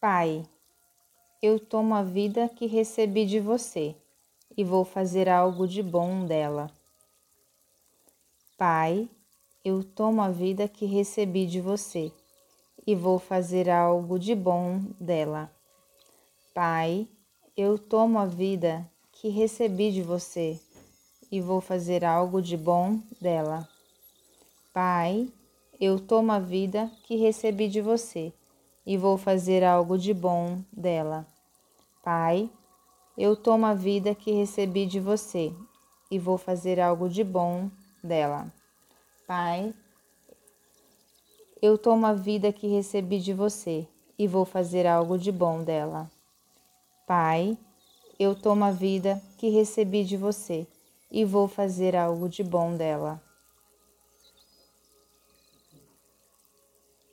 Pai, eu tomo a vida que recebi de você e vou fazer algo de bom dela. Pai, eu tomo a vida que recebi de você e vou fazer algo de bom dela. Pai, eu tomo a vida que recebi de você e vou fazer algo de bom dela. Pai, eu tomo a vida que recebi de você e vou fazer algo de bom dela. Pai, eu tomo a vida que recebi de você e vou fazer algo de bom dela. Pai, eu tomo a vida que recebi de você e vou fazer algo de bom dela. Pai, eu tomo a vida que recebi de você e vou fazer algo de bom dela.